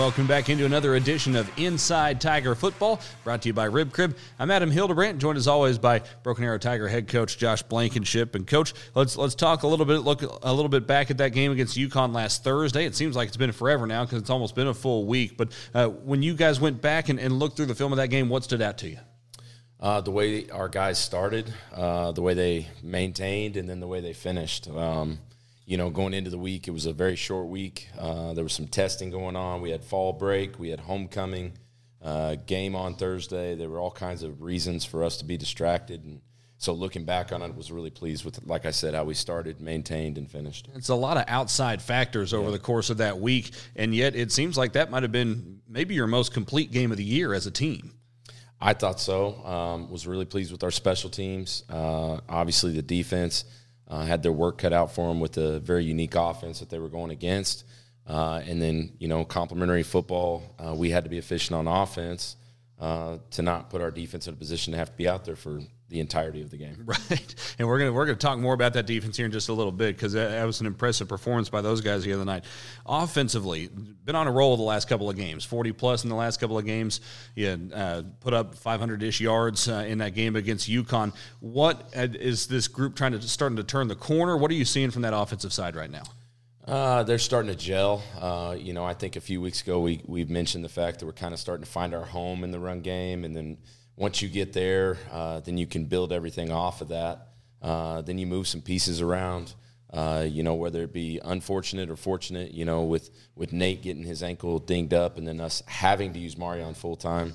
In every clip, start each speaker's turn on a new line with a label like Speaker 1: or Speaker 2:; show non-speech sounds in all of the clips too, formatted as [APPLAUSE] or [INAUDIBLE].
Speaker 1: welcome back into another edition of Inside Tiger Football, brought to you by Rib Crib. I'm Adam Hildebrandt, joined as always by Broken Arrow Tiger head coach Josh Blankenship. And coach, let's let's talk a little bit, look a little bit back at that game against Union last Thursday. It seems like it's been forever now because it's almost been a full week. But uh, when you guys went back and, and, looked through the film of that game, what stood out to you?
Speaker 2: Uh, the way our guys started, uh, the way they maintained, and then the way they finished. Um, you know, going into the week, it was a very short week. Uh, there was some testing going on. We had fall break, we had homecoming, uh, game on Thursday. There were all kinds of reasons for us to be distracted. And so looking back on it, was really pleased with, like I said, how we started, maintained, and finished.
Speaker 1: It's a lot of outside factors over yeah. the course of that week, and yet it seems like that might have been maybe your most complete game of the year as a team.
Speaker 2: I thought so. Um, was really pleased with our special teams. Uh, obviously, the defense uh, had their work cut out for them with a very unique offense that they were going against. Uh, and then, you know, complementary football, uh, we had to be efficient on offense uh, to not put our defense in a position to have to be out there for the entirety of the game. [LAUGHS]
Speaker 1: Right, and we're gonna we're gonna talk more about that defense here in just a little bit because that, that, was an impressive performance by those guys the other night. Offensively, been on a roll the last couple of games, forty plus in the last couple of games. You uh, put up five hundred ish yards uh, in that game against Union. What uh, is this group trying to starting to turn the corner? What are you seeing from that offensive side right now?
Speaker 2: Uh, they're starting to gel. Uh, you know, I think a few weeks ago we we mentioned the fact that we're kind of starting to find our home in the run game, and then once you get there, uh, then you can build everything off of that. Uh, then you move some pieces around. Uh, you know, whether it be unfortunate or fortunate. You know, with with Nate getting his ankle dinged up, and then us having to use Marion full time,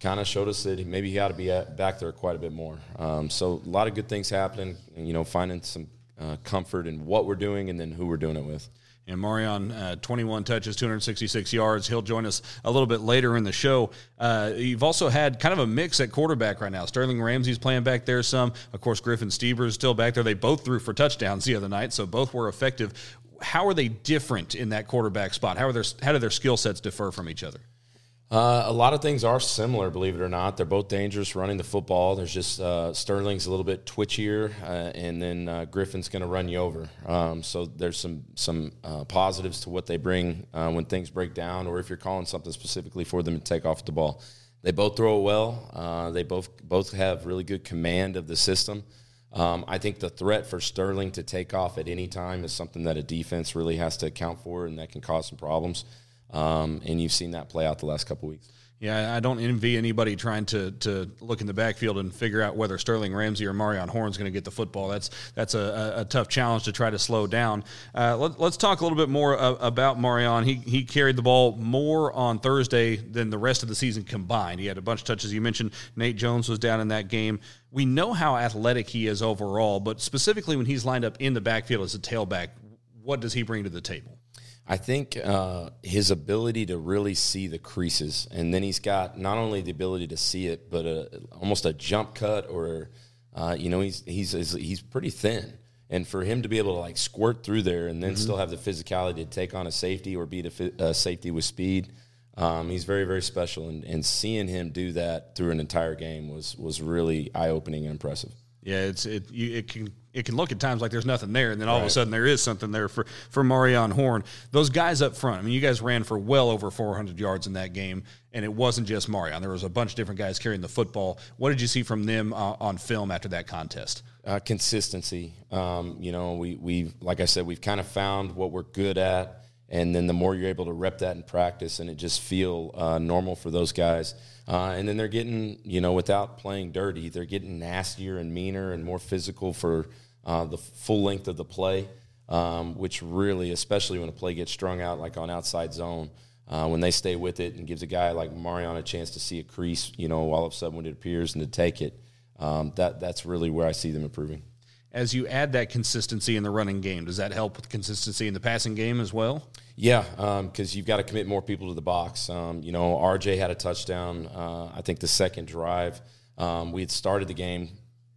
Speaker 2: kind of showed us that maybe he ought to be at, back there quite a bit more. Um, so a lot of good things happening. You know, finding some uh, comfort in what we're doing and then who we're doing it with.
Speaker 1: And Marion, uh, 21 touches, 266 yards. He'll join us a little bit later in the show. Uh, you've also had kind of a mix at quarterback right now. Sterling Ramsey's playing back there some. Of course, Griffin Stieber is still back there. They both threw for touchdowns the other night, so both were effective. How are they different in that quarterback spot? How are their how do their skill sets differ from each other?
Speaker 2: Uh, a lot of things are similar, believe it or not. They're both dangerous running the football. There's just uh, Sterling's a little bit twitchier, uh, and then uh, Griffin's going to run you over. Um, so there's some some uh, positives to what they bring uh, when things break down, or if you're calling something specifically for them to take off the ball. They both throw it well. they both both have really good command of the system. Um, I think the threat for Sterling to take off at any time is something that a defense really has to account for, and that can cause some problems. Um, and you've seen that play out the last couple weeks.
Speaker 1: Yeah, I don't envy anybody trying to to look in the backfield and figure out whether Sterling Ramsey or Marion Horn's going to get the football. That's that's a, a, tough challenge to try to slow down. Uh, let, us talk a little bit more about Marion. He he carried the ball more on Thursday than the rest of the season combined. He had a bunch of touches. You mentioned Nate Jones was down in that game. We know how athletic he is overall, but specifically when he's lined up in the backfield as a tailback, what does he bring to the table?
Speaker 2: I think uh, his ability to really see the creases, and then he's got not only the ability to see it, but a, almost a jump cut, or uh, you know, he's he's he's pretty thin, and for him to be able to like squirt through there and then mm-hmm. still have the physicality to take on a safety or beat a uh, safety with speed, um, he's very very special, and, and seeing him do that through an entire game was was really eye opening and impressive.
Speaker 1: Yeah, it's it you, it can it can look at times like there's nothing there, and then all right. of a sudden there is something there for for Marion Horn. Those guys up front. I mean, you guys ran for well over 400 yards in that game, and it wasn't just Marion. There was a bunch of different guys carrying the football. What did you see from them uh, on film after that contest?
Speaker 2: Uh, consistency. Um, you know, we we like I said, we've kind of found what we're good at, and then the more you're able to rep that in practice, and it just feel uh, normal for those guys. Uh, and then they're getting, you know, without playing dirty, they're getting nastier and meaner and more physical for uh, the full length of the play, um, which really, especially when a play gets strung out like on outside zone, uh, when they stay with it and gives a guy like Marion a chance to see a crease, you know, all of a sudden when it appears and to take it, um, that that's really where I see them improving.
Speaker 1: As you add that consistency in the running game, does that help with consistency in the passing game as well?
Speaker 2: Yeah, because um, you've got to commit more people to the box. Um, you know, RJ had a touchdown. Uh, I think the second drive, um, we had started the game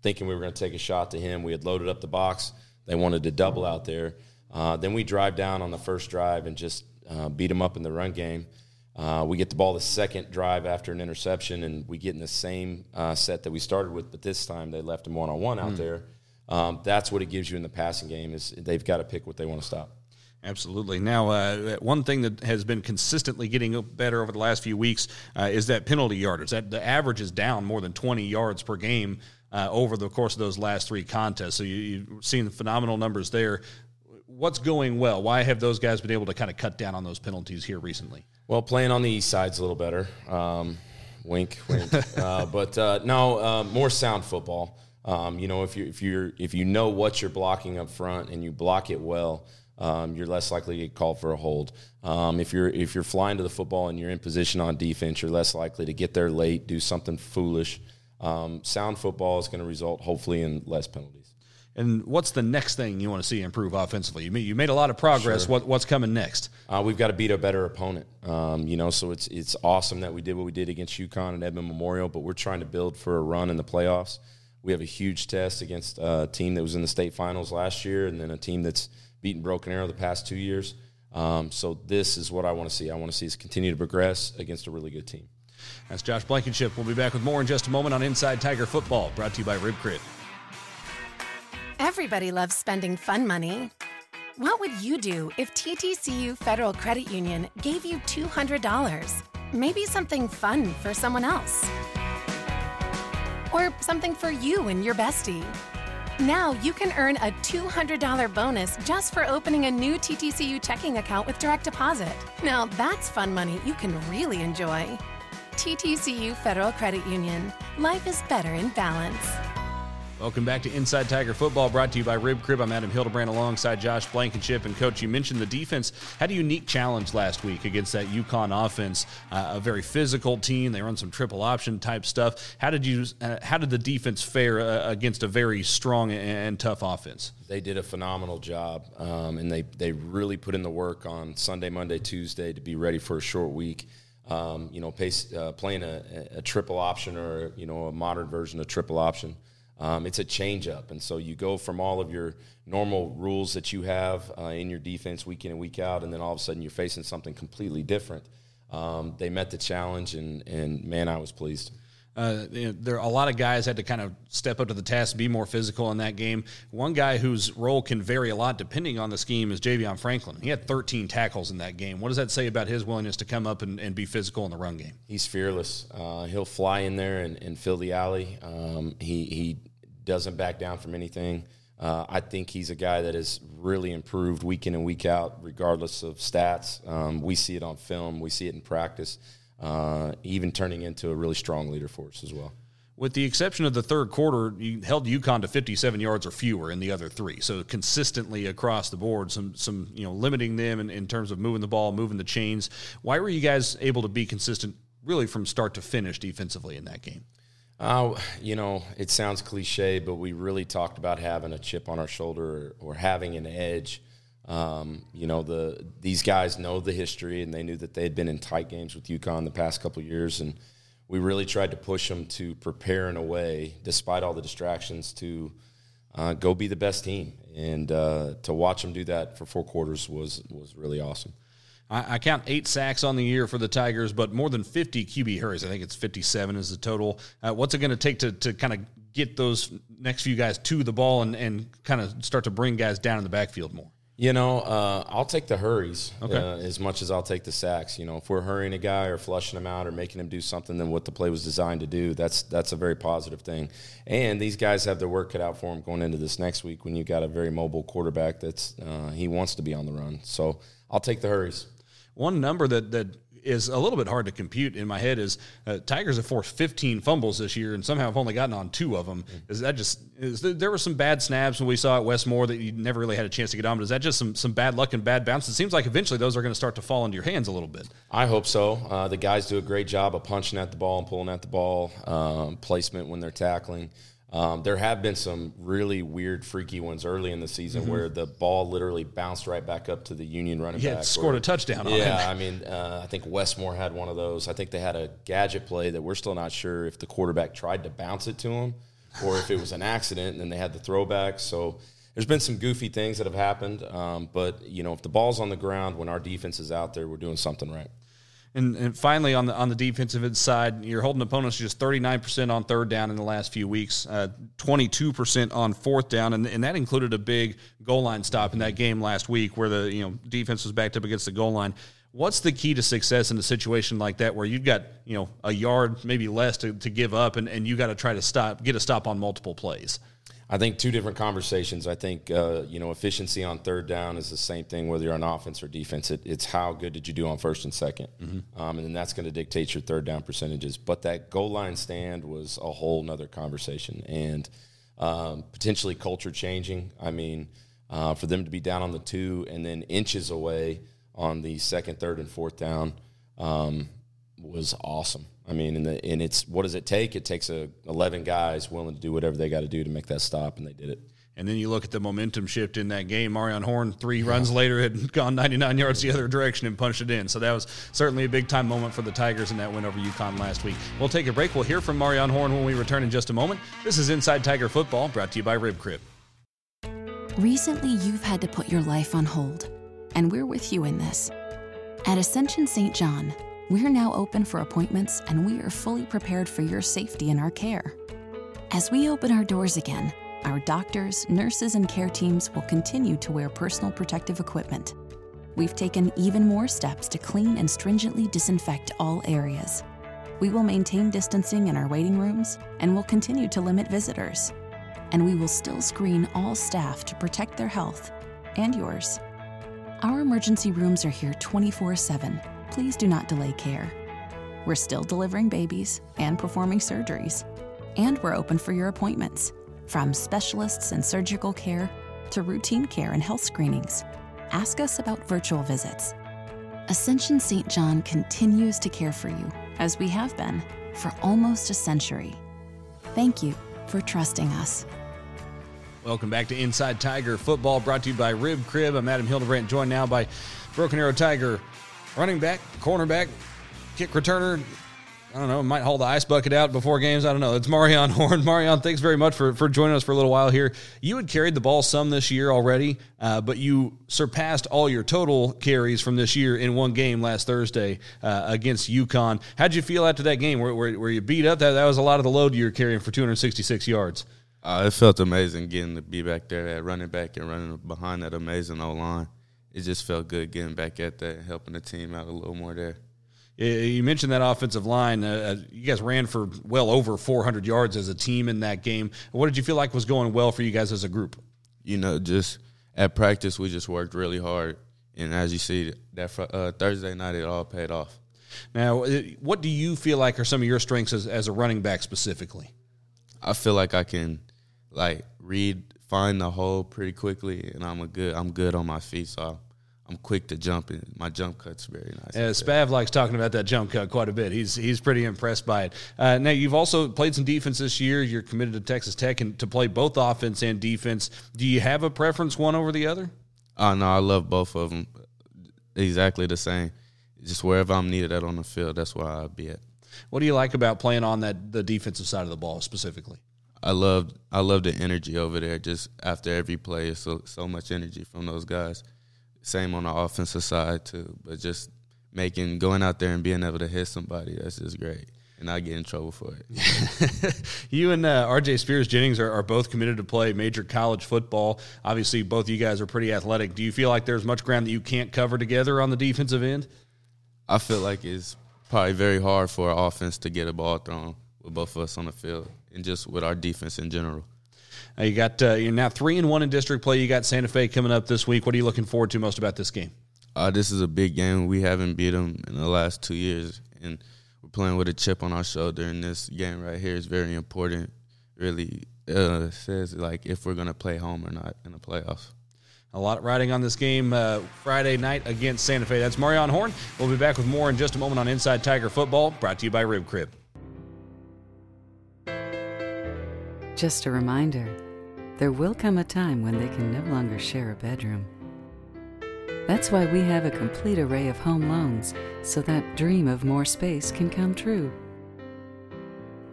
Speaker 2: thinking we were going to take a shot to him. We had loaded up the box. They wanted to double out there. Uh, then we drive down on the first drive and just uh, beat them up in the run game. Uh, we get the ball the second drive after an interception, and we get in the same uh, set that we started with, but this time they left him one on one out mm. there. Um, that's what it gives you in the passing game is they've got to pick what they want to stop.
Speaker 1: Absolutely. Now, uh, one thing that has been consistently getting better over the last few weeks uh, is that penalty yardage. That the average is down more than 20 yards per game uh, over the course of those last three contests. So you, have seen phenomenal numbers there. What's going well? Why have those guys been able to kind of cut down on those penalties here recently?
Speaker 2: Well, playing on the east side's a little better. Um, wink, wink. [LAUGHS] Uh, but uh, no, uh, more sound football. Um, you know, if you if you if you know what you're blocking up front and you block it well, um, you're less likely to get called for a hold. Um, if you're if you're flying to the football and you're in position on defense, you're less likely to get there late, do something foolish. Um, sound football is going to result hopefully in less penalties.
Speaker 1: And what's the next thing you want to see improve offensively? You made, you made a lot of progress. Sure. What, what's coming next?
Speaker 2: Uh, we've got to beat a better opponent. Um, you know, so it's it's awesome that we did what we did against Union and Edmond Memorial, but we're trying to build for a run in the playoffs. We have a huge test against a team that was in the state finals last year, and then a team that's beaten Broken Arrow the past two years. Um, so this is what I want to see. I want to see us continue to progress against a really good team.
Speaker 1: That's Josh Blankenship. We'll be back with more in just a moment on Inside Tiger Football, brought to you by Rib Crib.
Speaker 3: Everybody loves spending fun money. What would you do if TTCU Federal Credit Union gave you $200? Maybe something fun for someone else. Or something for you and your bestie. Now you can earn a $200 bonus just for opening a new TTCU checking account with direct deposit. Now that's fun money you can really enjoy. TTCU Federal Credit Union. Life is better in balance.
Speaker 1: Welcome back to Inside Tiger Football, brought to you by Rib Crib. I'm Adam Hildebrand alongside Josh Blankenship. And, Coach, you mentioned the defense had a unique challenge last week against that Union offense. Uh, a very physical team. They run some triple option type stuff. How did you? Uh, how did the defense fare uh, against a very strong and, and, tough offense?
Speaker 2: They did a phenomenal job, um, and they they really put in the work on Sunday, Monday, Tuesday to be ready for a short week. Um, you know, pace, uh, playing a, a triple option or you know a modern version of triple option um, it's a change up. And so you go from all of your normal rules that you have uh, in your defense week in and week out, and then all of a sudden you're facing something completely different. Um, they met the challenge, and, and man, I was pleased.
Speaker 1: Uh, there a lot of guys had to kind of step up to the task, be more physical in that game. One guy whose role can vary a lot depending on the scheme is Javion Franklin. He had 13 tackles in that game. What does that say about his willingness to come up and, and be physical in the run game?
Speaker 2: He's fearless. Uh, he'll fly in there and, and fill the alley. Um, he he doesn't back down from anything. Uh, I think he's a guy that has really improved week in and week out, regardless of stats. Um, we see it on film, we see it in practice, uh, even turning into a really strong leader for us as well.
Speaker 1: With the exception of the third quarter, you held Union to 57 yards or fewer in the other three. So consistently across the board, some some you know limiting them in, in terms of moving the ball, moving the chains. Why were you guys able to be consistent, really from start to finish defensively in that game?
Speaker 2: Uh, you know, it sounds cliche, but we really talked about having a chip on our shoulder or, or having an edge. Um, you know, the these guys know the history, and they knew that they had been in tight games with Union the past couple years, and we really tried to push them to prepare in a way, despite all the distractions, to uh, go be the best team. And uh, to watch them do that for four quarters was was really awesome.
Speaker 1: I, I, count eight sacks on the year for the Tigers, but more than 50 QB hurries. I think it's 57 is the total. Uh, what's it going to take to, to kind of get those next few guys to the ball and, and kind of start to bring guys down in the backfield more?
Speaker 2: You know, uh, I'll take the hurries okay. uh, as much as I'll take the sacks. You know, if we're hurrying a guy or flushing him out or making him do something than what the play was designed to do, that's that's a very positive thing. And these guys have their work cut out for them going into this next week when you've got a very mobile quarterback that's uh, he wants to be on the run. So I'll take the hurries.
Speaker 1: One number that that is a little bit hard to compute in my head is uh, Tigers have forced 15 fumbles this year and somehow have only gotten on two of them. Mm-hmm. Is that just is there, there were some bad snaps when we saw at Westmoore that you never really had a chance to get on? But is that just some some bad luck and bad bounce? It seems like eventually those are going to start to fall into your hands a little bit.
Speaker 2: I hope so. Uh, the guys do a great job of punching at the ball and pulling at the ball, um, placement when they're tackling. Um, there have been some really weird, freaky ones early in the season mm-hmm. where the ball literally bounced right back up to the Union running
Speaker 1: yeah,
Speaker 2: back.
Speaker 1: scored or, a touchdown.
Speaker 2: Yeah, I mean, uh, I think Westmoore had one of those. I think they had a gadget play that we're still not sure if the quarterback tried to bounce it to him or if it was an accident, and then they had the throwback. So there's been some goofy things that have happened, um, but you know, if the ball's on the ground when our defense is out there, we're doing something right.
Speaker 1: And, and finally, on the on the defensive side, you're holding opponents just 39% on third down in the last few weeks, uh, 22% on fourth down, and, and that included a big goal line stop in that game last week where the you know defense was backed up against the goal line. What's the key to success in a situation like that where you've got you know a yard maybe less to, to give up, and, and you got to try to stop get a stop on multiple plays?
Speaker 2: I think two different conversations. I think uh, you know efficiency on third down is the same thing whether you're on offense or defense. It, it's how good did you do on first and 2nd mm-hmm. um, and then that's going to dictate your third down percentages. But that goal line stand was a whole nother conversation and um, potentially culture changing. I mean, uh, for them to be down on the two and then inches away on the second, third, and fourth down um, was awesome. I mean, and, the, and it's what does it take? It takes a, 11 guys willing to do whatever they got to do to make that stop, and they did it.
Speaker 1: And then you look at the momentum shift in that game. Marion Horn, three runs later, had gone 99 yards the other direction and punched it in. So that was certainly a big time moment for the Tigers in that win over Union last week. We'll take a break. We'll hear from Marion Horn when we return in just a moment. This is Inside Tiger Football, brought to you by Rib Crib.
Speaker 4: Recently, you've had to put your life on hold, and we're with you in this. At Ascension St. John, we're now open for appointments and we are fully prepared for your safety in our care. As we open our doors again, our doctors, nurses, and care teams will continue to wear personal protective equipment. We've taken even more steps to clean and stringently disinfect all areas. We will maintain distancing in our waiting rooms and will continue to limit visitors. And we will still screen all staff to protect their health and yours. Our emergency rooms are here 24 7 please do not delay care. We're still delivering babies and performing surgeries. And we're open for your appointments, from specialists and surgical care to routine care and health screenings. Ask us about virtual visits. Ascension St. John continues to care for you, as we have been for almost a century. Thank you for trusting us.
Speaker 1: Welcome back to Inside Tiger Football, brought to you by Rib Crib. I'm Adam Hildebrandt, joined now by Broken Arrow Tiger running back, cornerback, kick returner. I don't know, might haul the ice bucket out before games. I don't know. It's Marion [LAUGHS] Horn. Marion, thanks very much for, for joining us for a little while here. You had carried the ball some this year already, uh, but you surpassed all your total carries from this year in one game last Thursday uh, against Union. How'd you feel after that game? Were, were, were, you beat up? That, that was a lot of the load you were carrying for 266 yards.
Speaker 5: Uh, it felt amazing getting to be back there at running back and running behind that amazing O line it just felt good getting back at that, helping the team out a little more there.
Speaker 1: You mentioned that offensive line. Uh, uh you guys ran for well over 400 yards as a team in that game. What did you feel like was going well for you guys as a group?
Speaker 5: You know, just at practice, we just worked really hard. And as you see, that uh, Thursday night, it all paid off.
Speaker 1: Now, uh, what do you feel like are some of your strengths as, as a running back specifically?
Speaker 5: I feel like I can, like, read, find the hole pretty quickly, and I'm a good. I'm good on my feet, so I'm quick to jump, and my jump cut's very nice.
Speaker 1: Yeah, Spav likes talking about that jump cut quite a bit. He's he's pretty impressed by it. Uh, now you've also played some defense this year. You're committed to Texas Tech and to play both offense and defense. Do you have a preference one over the other?
Speaker 5: Oh no, I love both of them. Exactly the same. Just wherever I'm needed at on the field, that's where I'll be at.
Speaker 1: What do you like about playing on that the defensive side of the ball specifically?
Speaker 5: I love I love the energy over there. Just after every play, so so much energy from those guys same on the offensive side too. But just making going out there and being able to hit somebody, that's just great. And I get in trouble for
Speaker 1: it. [LAUGHS] you and uh, RJ Spears Jennings are, are, both committed to play major college football. Obviously, both of you guys are pretty athletic. Do you feel like there's much ground that you can't cover together on the defensive end?
Speaker 5: I feel like it's probably very hard for our offense to get a ball thrown with both of us on the field and just with our defense in general.
Speaker 1: Uh, you got uh, you're now three and one in district play. You got Santa Fe coming up this week. What are you looking forward to most about this game?
Speaker 5: Uh, this is a big game. We haven't beat them in the last two years, and we're playing with a chip on our shoulder. And this game right here is very important. Really uh, says like if we're gonna play home or not in the playoffs.
Speaker 1: A lot riding on this game uh, Friday night against Santa Fe. That's Marion Horn. We'll be back with more in just a moment on Inside Tiger Football, brought to you by Rib Crib.
Speaker 6: Just a reminder there will come a time when they can no longer share a bedroom. That's why we have a complete array of home loans so that dream of more space can come true.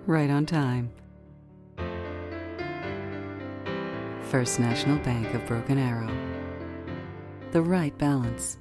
Speaker 6: Right on time. First National Bank of Broken Arrow. The right balance.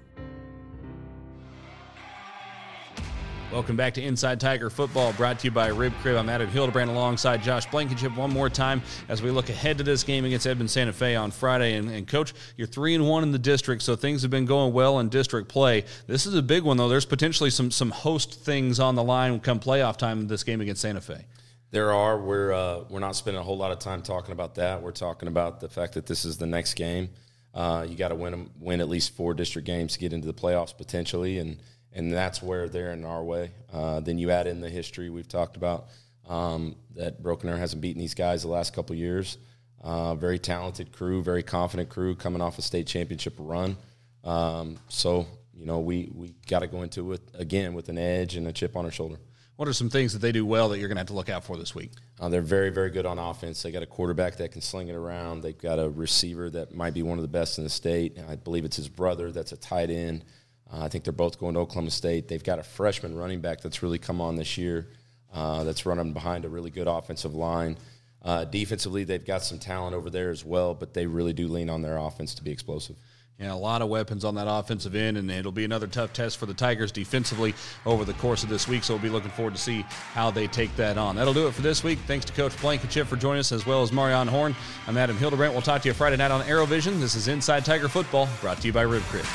Speaker 1: Welcome back to Inside Tiger Football, brought to you by Rib Crib. I'm Adam Hildebrand alongside Josh Blankenship one more time as we look ahead to this game against Edmond Santa Fe on Friday. And, and, Coach, you're three and one in the district, so things have been going well in district play. This is a big one, though. There's potentially some some host things on the line come playoff time in this game against Santa Fe.
Speaker 2: There are. We're uh, we're not spending a whole lot of time talking about that. We're talking about the fact that this is the next game. Uh, you got to win win at least four district games to get into the playoffs potentially, and and that's where they're in our way. Uh, then you add in the history we've talked about um, that Broken Arrow hasn't beaten these guys the last couple years. Uh, very talented crew, very confident crew coming off a state championship run. Um, so you know we we got to go into it again with an edge and a chip on our shoulder.
Speaker 1: What are some things that they do well that you're going to have to look out for this week?
Speaker 2: Uh, they're very, very good on offense. They got a quarterback that can sling it around. They've got a receiver that might be one of the best in the state. I believe it's his brother that's a tight end. Uh, I think they're both going to Oklahoma State. They've got a freshman running back that's really come on this year. Uh, that's running behind a really good offensive line. Uh, defensively, they've got some talent over there as well, but they really do lean on their offense to be explosive.
Speaker 1: Yeah, a lot of weapons on that offensive end, and it'll be another tough test for the Tigers defensively over the course of this week. So we'll be looking forward to see how they take that on. That'll do it for this week. Thanks to Coach Blankenship for joining us, as well as Marion Horn. I'm Adam Hildebrand. We'll talk to you Friday night on Arrowvision. This is Inside Tiger Football, brought to you by Rib Crib.